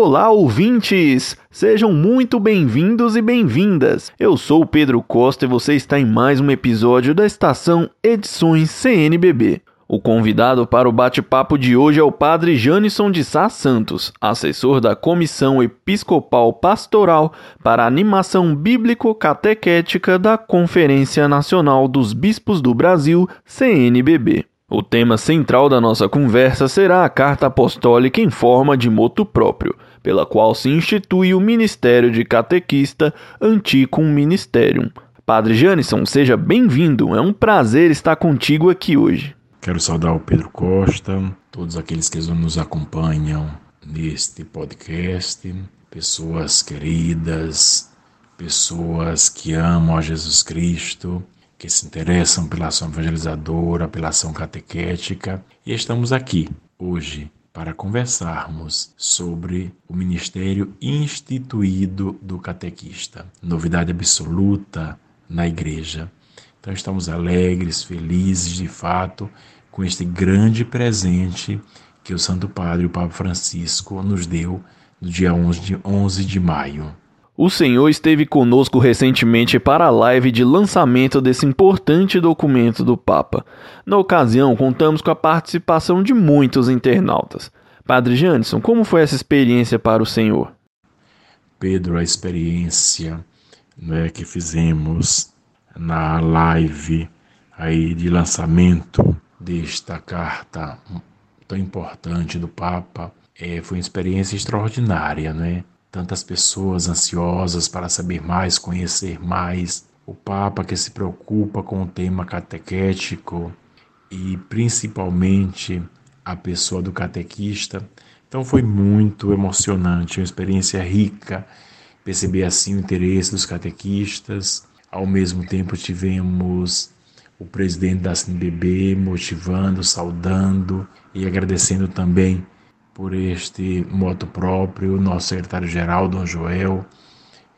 Olá, ouvintes! Sejam muito bem-vindos e bem-vindas. Eu sou o Pedro Costa e você está em mais um episódio da estação Edições CNBB. O convidado para o bate-papo de hoje é o padre Janisson de Sá Santos, assessor da Comissão Episcopal Pastoral para a Animação Bíblico-Catequética da Conferência Nacional dos Bispos do Brasil, CNBB. O tema central da nossa conversa será a Carta Apostólica em forma de moto próprio, pela qual se institui o Ministério de Catequista Anticum Ministerium. Padre Janisson, seja bem-vindo. É um prazer estar contigo aqui hoje. Quero saudar o Pedro Costa, todos aqueles que nos acompanham neste podcast, pessoas queridas, pessoas que amam a Jesus Cristo que se interessam pela ação evangelizadora, pela ação catequética, e estamos aqui hoje para conversarmos sobre o ministério instituído do catequista, novidade absoluta na igreja. Então estamos alegres, felizes de fato com este grande presente que o Santo Padre, o Papa Francisco, nos deu no dia 11 de, 11 de maio. O Senhor esteve conosco recentemente para a live de lançamento desse importante documento do Papa. Na ocasião, contamos com a participação de muitos internautas. Padre Janison, como foi essa experiência para o Senhor? Pedro, a experiência né, que fizemos na live aí de lançamento desta carta tão importante do Papa é, foi uma experiência extraordinária, né? Tantas pessoas ansiosas para saber mais, conhecer mais, o Papa que se preocupa com o tema catequético e principalmente a pessoa do catequista. Então foi muito emocionante, uma experiência rica, perceber assim o interesse dos catequistas. Ao mesmo tempo tivemos o presidente da CNBB motivando, saudando e agradecendo também por este moto próprio, nosso secretário-geral, Dom Joel,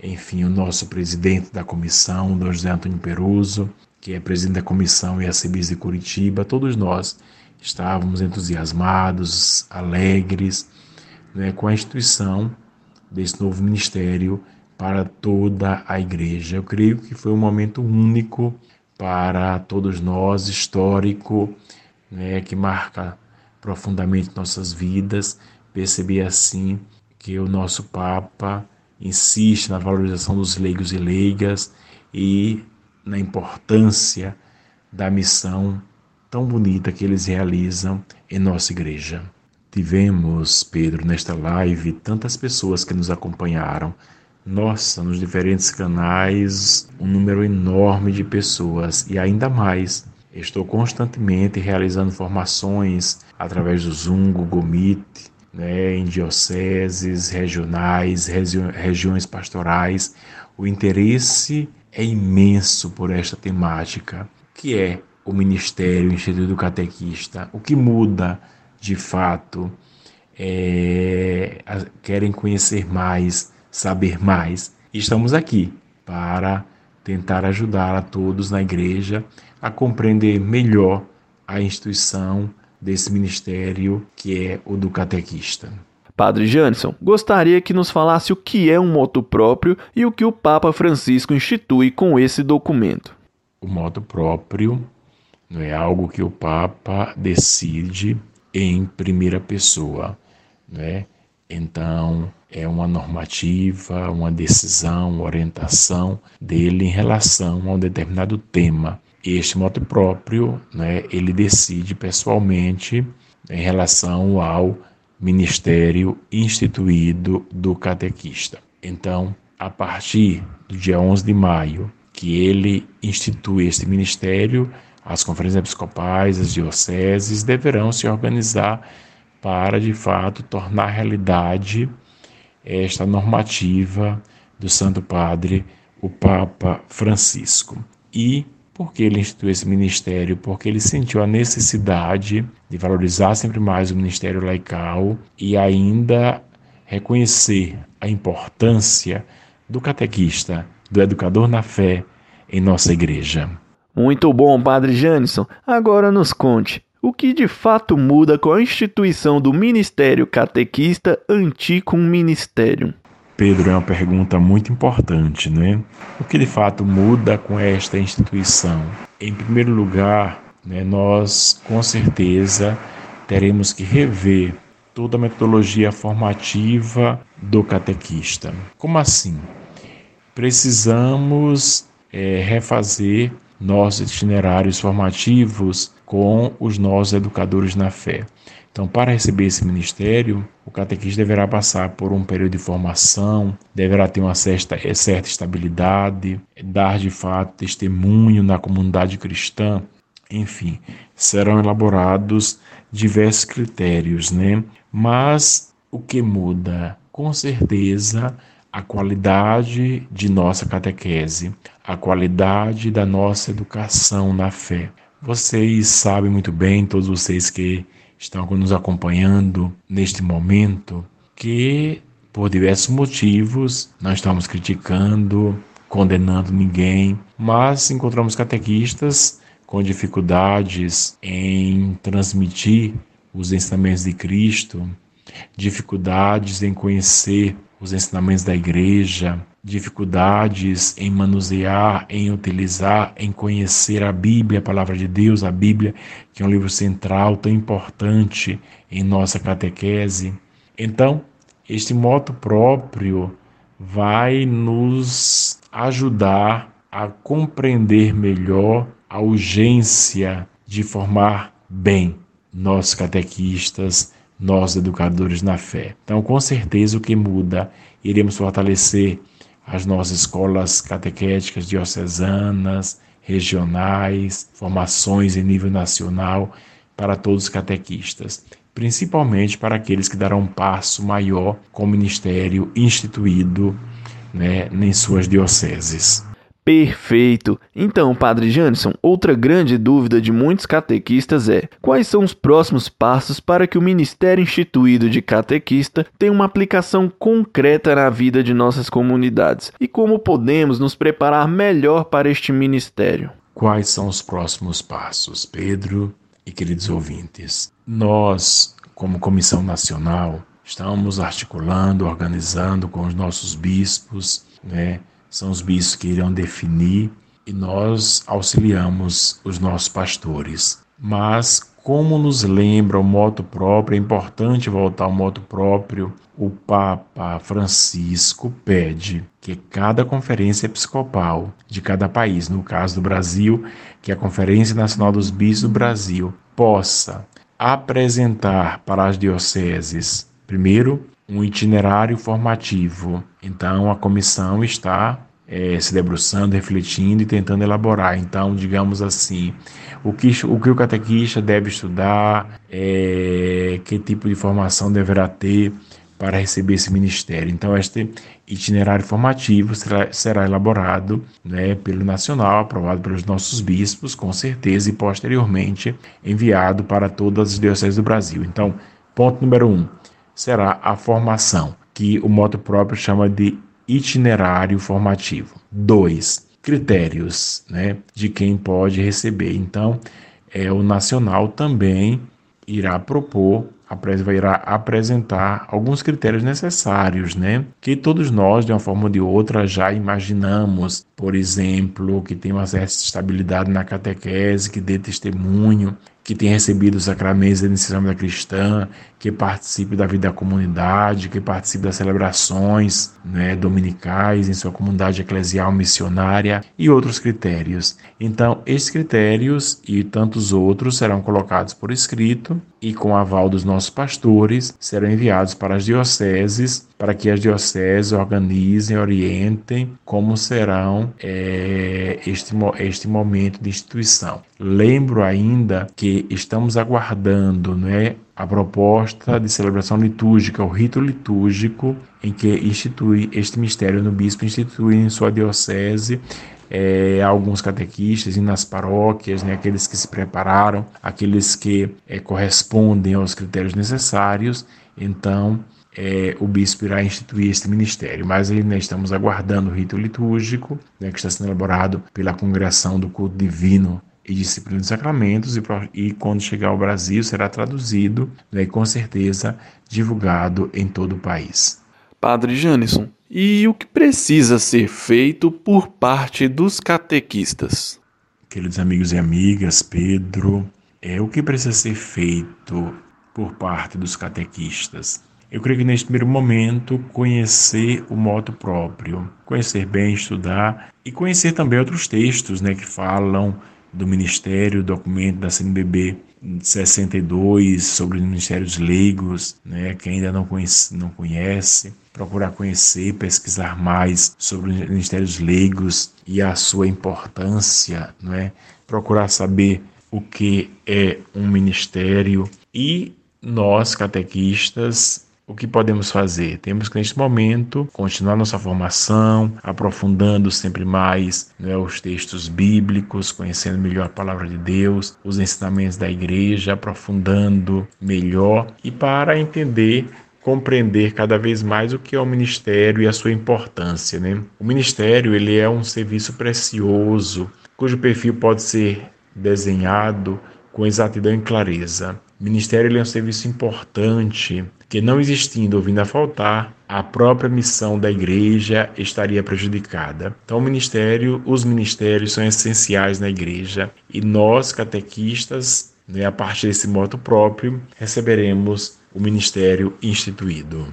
enfim, o nosso presidente da comissão, Dom José Antônio Peruso, que é presidente da comissão arcebispo de Curitiba, todos nós estávamos entusiasmados, alegres né, com a instituição desse novo ministério para toda a igreja. Eu creio que foi um momento único para todos nós, histórico, né, que marca profundamente nossas vidas, perceber assim que o nosso Papa insiste na valorização dos leigos e leigas e na importância da missão tão bonita que eles realizam em nossa igreja. Tivemos, Pedro, nesta live, tantas pessoas que nos acompanharam. Nossa, nos diferentes canais, um número enorme de pessoas e ainda mais Estou constantemente realizando formações através do Zoom, Google Meet, né, em dioceses, regionais, regi regiões pastorais. O interesse é imenso por esta temática, que é o Ministério, o Instituto Catequista. O que muda, de fato, é, querem conhecer mais, saber mais. Estamos aqui para tentar ajudar a todos na igreja a compreender melhor a instituição desse ministério que é o do catequista. Padre Jansson, gostaria que nos falasse o que é um moto próprio e o que o Papa Francisco institui com esse documento. O moto próprio não é algo que o Papa decide em primeira pessoa, não é? Então, é uma normativa, uma decisão, uma orientação dele em relação a um determinado tema. Este moto próprio, né, ele decide pessoalmente em relação ao ministério instituído do catequista. Então, a partir do dia 11 de maio, que ele institui este ministério, as conferências episcopais, as dioceses deverão se organizar para, de fato, tornar realidade esta normativa do Santo Padre, o Papa Francisco. E por que ele instituiu esse ministério? Porque ele sentiu a necessidade de valorizar sempre mais o ministério laical e ainda reconhecer a importância do catequista, do educador na fé em nossa igreja. Muito bom, Padre Janisson. Agora nos conte, O que de fato muda com a instituição do Ministério Catequista Anticum Ministerium? Pedro, é uma pergunta muito importante, né? O que de fato muda com esta instituição? Em primeiro lugar, né, nós com certeza teremos que rever toda a metodologia formativa do catequista. Como assim? Precisamos é, refazer nossos itinerários formativos com os nossos educadores na fé. Então, para receber esse ministério, o catequista deverá passar por um período de formação, deverá ter uma certa, certa estabilidade, dar de fato testemunho na comunidade cristã, enfim, serão elaborados diversos critérios, né? Mas o que muda? Com certeza, a qualidade de nossa catequese, a qualidade da nossa educação na fé. Vocês sabem muito bem, todos vocês que estão nos acompanhando neste momento, que por diversos motivos não estamos criticando, condenando ninguém, mas encontramos catequistas com dificuldades em transmitir os ensinamentos de Cristo, dificuldades em conhecer os ensinamentos da igreja, dificuldades em manusear, em utilizar, em conhecer a Bíblia, a palavra de Deus, a Bíblia, que é um livro central tão importante em nossa catequese. Então, este moto próprio vai nos ajudar a compreender melhor a urgência de formar bem nossos catequistas, nós educadores na fé. Então, com certeza, o que muda, iremos fortalecer as nossas escolas catequéticas diocesanas, regionais, formações em nível nacional para todos os catequistas, principalmente para aqueles que darão um passo maior com o ministério instituído né, em suas dioceses. Perfeito! Então, Padre Janison, outra grande dúvida de muitos catequistas é: quais são os próximos passos para que o Ministério Instituído de Catequista tenha uma aplicação concreta na vida de nossas comunidades? E como podemos nos preparar melhor para este ministério? Quais são os próximos passos, Pedro e queridos ouvintes? Nós, como Comissão Nacional, estamos articulando, organizando com os nossos bispos, né? São os bispos que irão definir e nós auxiliamos os nossos pastores. Mas, como nos lembra o moto próprio, é importante voltar ao moto próprio, o Papa Francisco pede que cada conferência episcopal de cada país, no caso do Brasil, que a Conferência Nacional dos Bispos do Brasil, possa apresentar para as dioceses, primeiro, um itinerário formativo. Então, a comissão está é, se debruçando, refletindo e tentando elaborar. Então, digamos assim, o que o, que o catequista deve estudar, é, que tipo de formação deverá ter para receber esse ministério. Então, este itinerário formativo será, será elaborado né, pelo Nacional, aprovado pelos nossos bispos, com certeza, e posteriormente enviado para todas as dioceses do Brasil. Então, ponto número um será a formação, que o moto próprio chama de itinerário formativo. Dois, critérios né, de quem pode receber. Então, é, o nacional também irá propor, irá apresentar alguns critérios necessários, né? Que todos nós, de uma forma ou de outra, já imaginamos. Por exemplo, que tem uma certa estabilidade na catequese, que dê testemunho, que tenha recebido os sacramentos da iniciação da cristã, que participe da vida da comunidade, que participe das celebrações né, dominicais em sua comunidade eclesial missionária e outros critérios. Então, esses critérios e tantos outros serão colocados por escrito e, com aval dos nossos pastores, serão enviados para as dioceses, para que as dioceses organizem, orientem como serão é, este, este momento de instituição. Lembro ainda que estamos aguardando né, a proposta de celebração litúrgica, o rito litúrgico, em que institui este mistério no bispo, institui em sua diocese é, alguns catequistas e nas paróquias, né, aqueles que se prepararam, aqueles que é, correspondem aos critérios necessários, então é, o bispo irá instituir este ministério. Mas ainda estamos aguardando o rito litúrgico, né, que está sendo elaborado pela congregação do culto divino e disciplina dos sacramentos, e, e quando chegar ao Brasil será traduzido né, e com certeza divulgado em todo o país. Padre Janison, e o que precisa ser feito por parte dos catequistas? Queridos amigos e amigas, Pedro, é o que precisa ser feito por parte dos catequistas. Eu creio que neste primeiro momento conhecer o modo próprio, conhecer bem, estudar e conhecer também outros textos, né, que falam do Ministério, documento da CNBB 62 sobre os ministérios leigos, né, que ainda não conhece, não conhece, procurar conhecer, pesquisar mais sobre os ministérios leigos e a sua importância, né, procurar saber o que é um ministério. E nós catequistas o que podemos fazer? Temos que, neste momento, continuar nossa formação, aprofundando sempre mais né, os textos bíblicos, conhecendo melhor a palavra de Deus, os ensinamentos da igreja, aprofundando melhor e para entender compreender cada vez mais o que é o ministério e a sua importância, né? O ministério, ele é um serviço precioso, cujo perfil pode ser desenhado com exatidão e clareza. O ministério é um serviço importante que, não existindo ou vindo a faltar, a própria missão da igreja estaria prejudicada. Então, o ministério, os ministérios são essenciais na igreja e nós, catequistas, né, a partir desse modo próprio, receberemos o ministério instituído.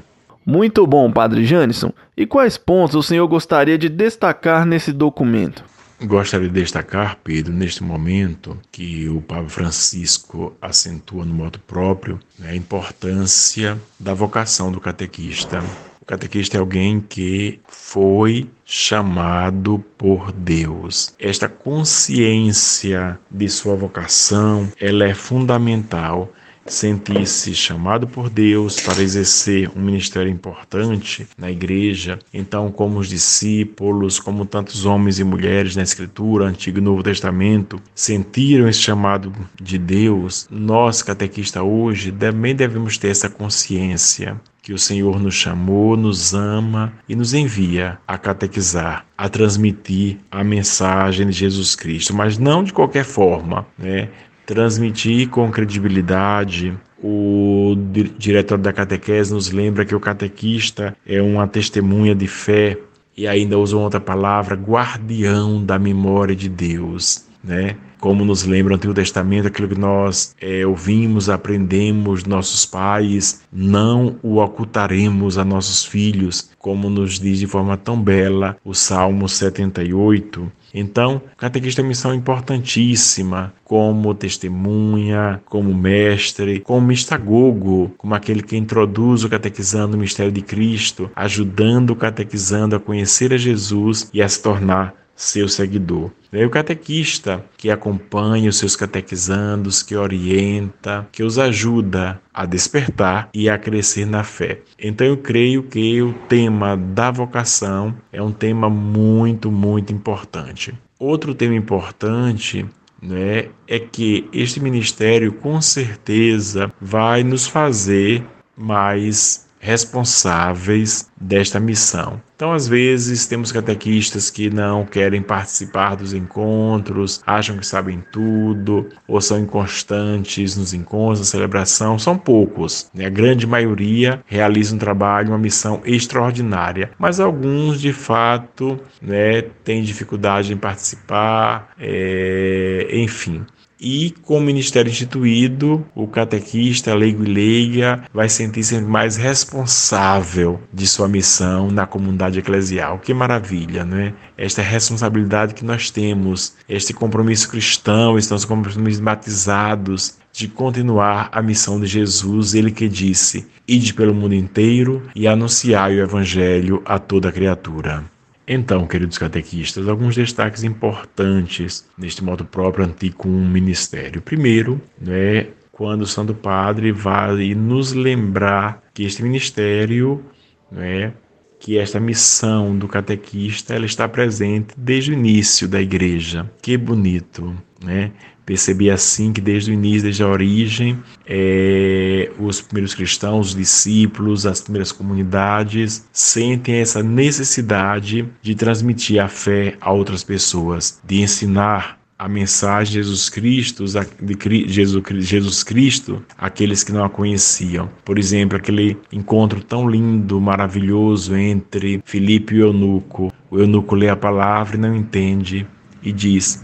Muito bom, Padre Janison. E quais pontos o senhor gostaria de destacar nesse documento? Gostaria de destacar, Pedro, neste momento que o Papa Francisco acentua no modo próprio né, a importância da vocação do catequista. O catequista é alguém que foi chamado por Deus. Esta consciência de sua vocação, ela é fundamental sentir-se chamado por Deus para exercer um ministério importante na igreja, então, como os discípulos, como tantos homens e mulheres na Escritura, Antigo e Novo Testamento, sentiram esse chamado de Deus, nós, catequistas, hoje também devemos ter essa consciência que o Senhor nos chamou, nos ama e nos envia a catequizar, a transmitir a mensagem de Jesus Cristo, mas não de qualquer forma, né? Transmitir com credibilidade. O diretor da catequese nos lembra que o catequista é uma testemunha de fé e ainda usa outra palavra, guardião da memória de Deus, né? Como nos lembra o Antigo Testamento, aquilo que nós é, ouvimos, aprendemos nossos pais, não o ocultaremos a nossos filhos, como nos diz de forma tão bela o Salmo 78. Então, o catequista é uma missão importantíssima, como testemunha, como mestre, como mistagogo, como aquele que introduz o catequizando o mistério de Cristo, ajudando o catequizando a conhecer a Jesus e a se tornar seu seguidor. É o catequista que acompanha os seus catequizandos, que orienta, que os ajuda a despertar e a crescer na fé. Então eu creio que o tema da vocação é um tema muito, muito importante. Outro tema importante né, é que este ministério com certeza vai nos fazer mais responsáveis desta missão. Então, às vezes, temos catequistas que não querem participar dos encontros, acham que sabem tudo, ou são inconstantes nos encontros, na celebração. São poucos. Né? A grande maioria realiza um trabalho, uma missão extraordinária, mas alguns, de fato, né, têm dificuldade em participar, é... enfim. E com o ministério instituído, o catequista, leigo e leiga, vai sentir-se mais responsável de sua missão na comunidade eclesial. Que maravilha, né? Esta responsabilidade que nós temos, este compromisso cristão, estamos compromissos batizados de continuar a missão de Jesus, ele que disse: Ide pelo mundo inteiro e anunciai o evangelho a toda criatura. Então, queridos catequistas, alguns destaques importantes neste modo próprio antigo um ministério. Primeiro, né, quando o Santo Padre vai nos lembrar que este ministério, né, que esta missão do catequista, ela está presente desde o início da igreja. Que bonito, né? Percebi assim que desde o início, desde a origem, é, os primeiros cristãos, os discípulos, as primeiras comunidades sentem essa necessidade de transmitir a fé a outras pessoas, de ensinar a mensagem de Jesus Cristo, de Jesus Cristo, aqueles que não a conheciam. Por exemplo, aquele encontro tão lindo, maravilhoso entre Filipe e o eunuco. O eunuco lê a palavra e não entende e diz: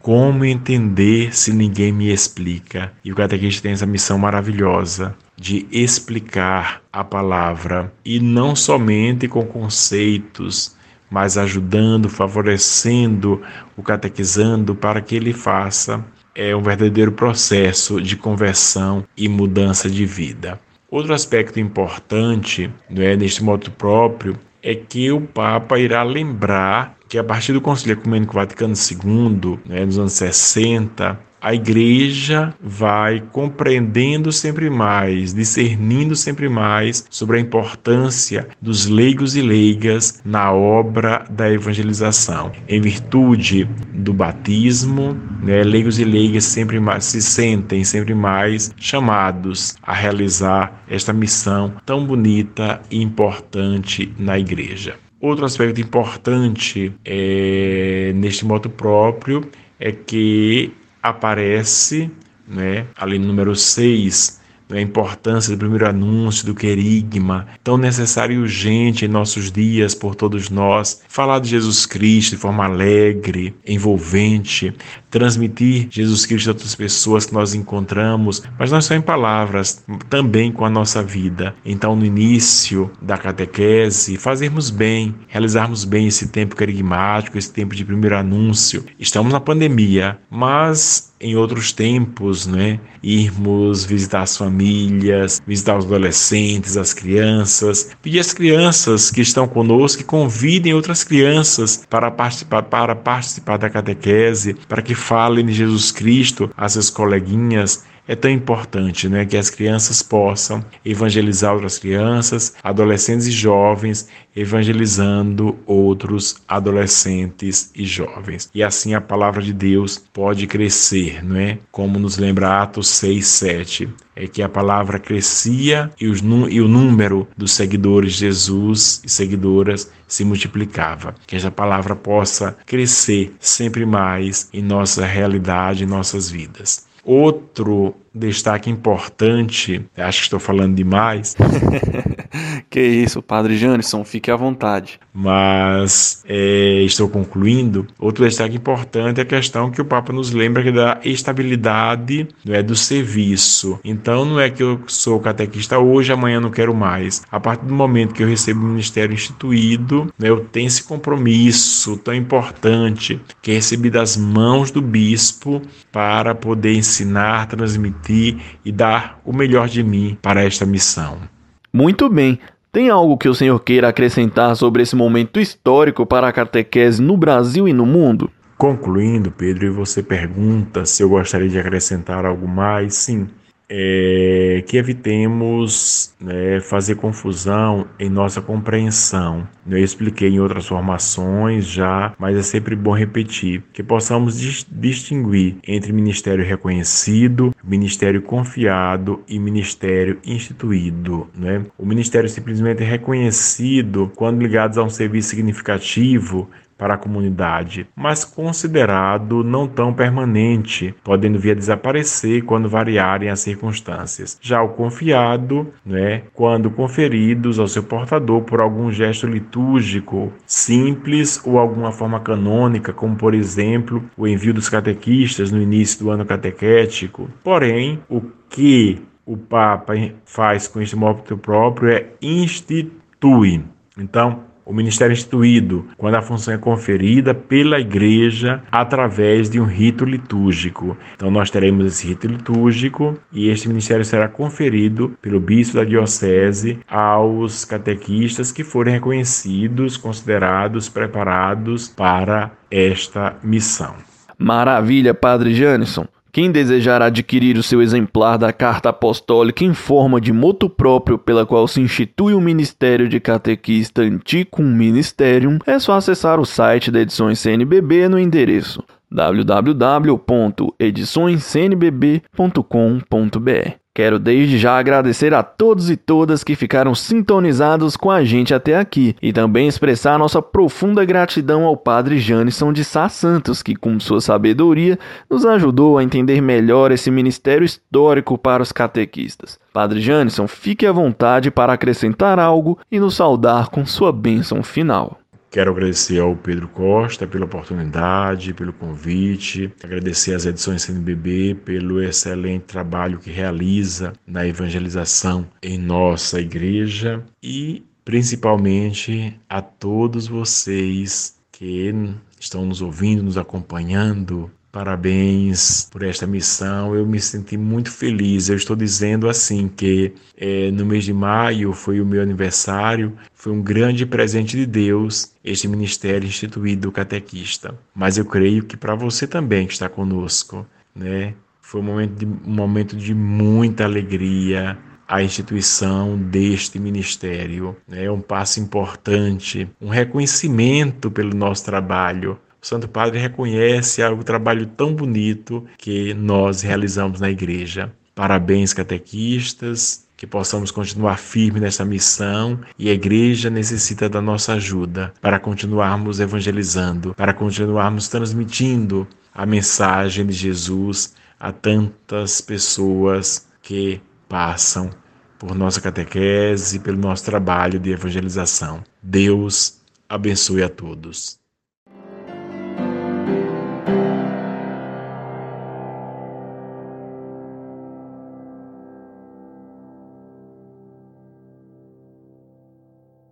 Como entender se ninguém me explica? E o catequista tem essa missão maravilhosa de explicar a palavra e não somente com conceitos mas ajudando, favorecendo o catequizando para que ele faça é um verdadeiro processo de conversão e mudança de vida. Outro aspecto importante é neste modo próprio é que o Papa irá lembrar que a partir do Concílio Ecumênico Vaticano II, né, nos anos 60, a igreja vai compreendendo sempre mais, discernindo sempre mais sobre a importância dos leigos e leigas na obra da evangelização. Em virtude do batismo, né, leigos e leigas sempre mais se sentem sempre mais chamados a realizar esta missão tão bonita e importante na igreja. Outro aspecto importante é, neste modo próprio é que aparece né, ali no número 6 a importância do primeiro anúncio, do querigma, tão necessário e urgente em nossos dias por todos nós. Falar de Jesus Cristo de forma alegre, envolvente, transmitir Jesus Cristo a outras pessoas que nós encontramos, mas não só em palavras, também com a nossa vida. Então, no início da catequese, fazermos bem, realizarmos bem esse tempo querigmático, esse tempo de primeiro anúncio. Estamos na pandemia, mas em outros tempos, né? Irmos visitar as famílias, visitar os adolescentes, as crianças, pedir às crianças que estão conosco que convidem outras crianças para participar, para participar da catequese, para que falem de Jesus Cristo às seus coleguinhas é tão importante né, que as crianças possam evangelizar outras crianças, adolescentes e jovens, evangelizando outros adolescentes e jovens. E assim a palavra de Deus pode crescer, não é? Como nos lembra Atos 6, 7 é que a palavra crescia e, e, o número dos seguidores de Jesus e seguidoras se multiplicava. Que essa palavra possa crescer sempre mais em nossa realidade, em nossas vidas. Outro destaque importante, acho que estou falando demais. que isso, Padre Janisson, fique à vontade. Mas é, estou concluindo. Outro destaque importante é a questão que o Papa nos lembra que da estabilidade é, do serviço. Então não é que eu sou catequista hoje, amanhã não quero mais. A partir do momento que eu recebo o ministério instituído, né, eu tenho esse compromisso tão importante que é recebi das mãos do bispo para poder ensinar, transmitir e dar o melhor de mim para esta missão. Muito bem. Tem algo que o senhor queira acrescentar sobre esse momento histórico para a catequese no Brasil e no mundo? Concluindo, Pedro, e você pergunta se eu gostaria de acrescentar algo mais. Sim, é, que evitemos né, fazer confusão em nossa compreensão. Eu expliquei em outras formações já, mas é sempre bom repetir que possamos dis distinguir entre ministério reconhecido, ministério confiado e ministério instituído. Né? O ministério simplesmente é reconhecido quando ligados a um serviço significativo para a comunidade, mas considerado não tão permanente, podendo vir a desaparecer quando variarem as circunstâncias. Já o confiado, né, quando conferidos ao seu portador por algum gesto litúrgico simples ou alguma forma canônica, como por exemplo o envio dos catequistas no início do ano catequético. Porém, o que o Papa faz com este móvel próprio é institui. Então, o ministério instituído quando a função é conferida pela igreja através de um rito litúrgico. Então nós teremos esse rito litúrgico e este ministério será conferido pelo bispo da diocese aos catequistas que forem reconhecidos, considerados, preparados para esta missão. Maravilha, Padre Janisson. Quem desejar adquirir o seu exemplar da Carta Apostólica em forma de moto próprio pela qual se institui o Ministério de Catequista Anticum Ministerium, é só acessar o site da Edições CNBB no endereço www.ediçõescnbb.com.br. Quero desde já agradecer a todos e todas que ficaram sintonizados com a gente até aqui e também expressar nossa profunda gratidão ao Padre Janisson de Sá Santos, que, com sua sabedoria, nos ajudou a entender melhor esse ministério histórico para os catequistas. Padre Janisson, fique à vontade para acrescentar algo e nos saudar com sua bênção final. Quero agradecer ao Pedro Costa pela oportunidade, pelo convite, agradecer às edições CNBB pelo excelente trabalho que realiza na evangelização em nossa igreja. E principalmente a todos vocês que estão nos ouvindo, nos acompanhando Parabéns por esta missão. Eu me senti muito feliz. Eu estou dizendo assim que é, no mês de maio foi o meu aniversário. Foi um grande presente de Deus este ministério instituído do catequista. Mas eu creio que para você também que está conosco, né? Foi um momento de, um momento de muita alegria, a instituição deste ministério. Né? É um passo importante, um reconhecimento pelo nosso trabalho, o Santo Padre reconhece o trabalho tão bonito que nós realizamos na igreja. Parabéns, catequistas, que possamos continuar firmes nessa missão e a igreja necessita da nossa ajuda para continuarmos evangelizando, para continuarmos transmitindo a mensagem de Jesus a tantas pessoas que passam por nossa catequese e pelo nosso trabalho de evangelização. Deus abençoe a todos.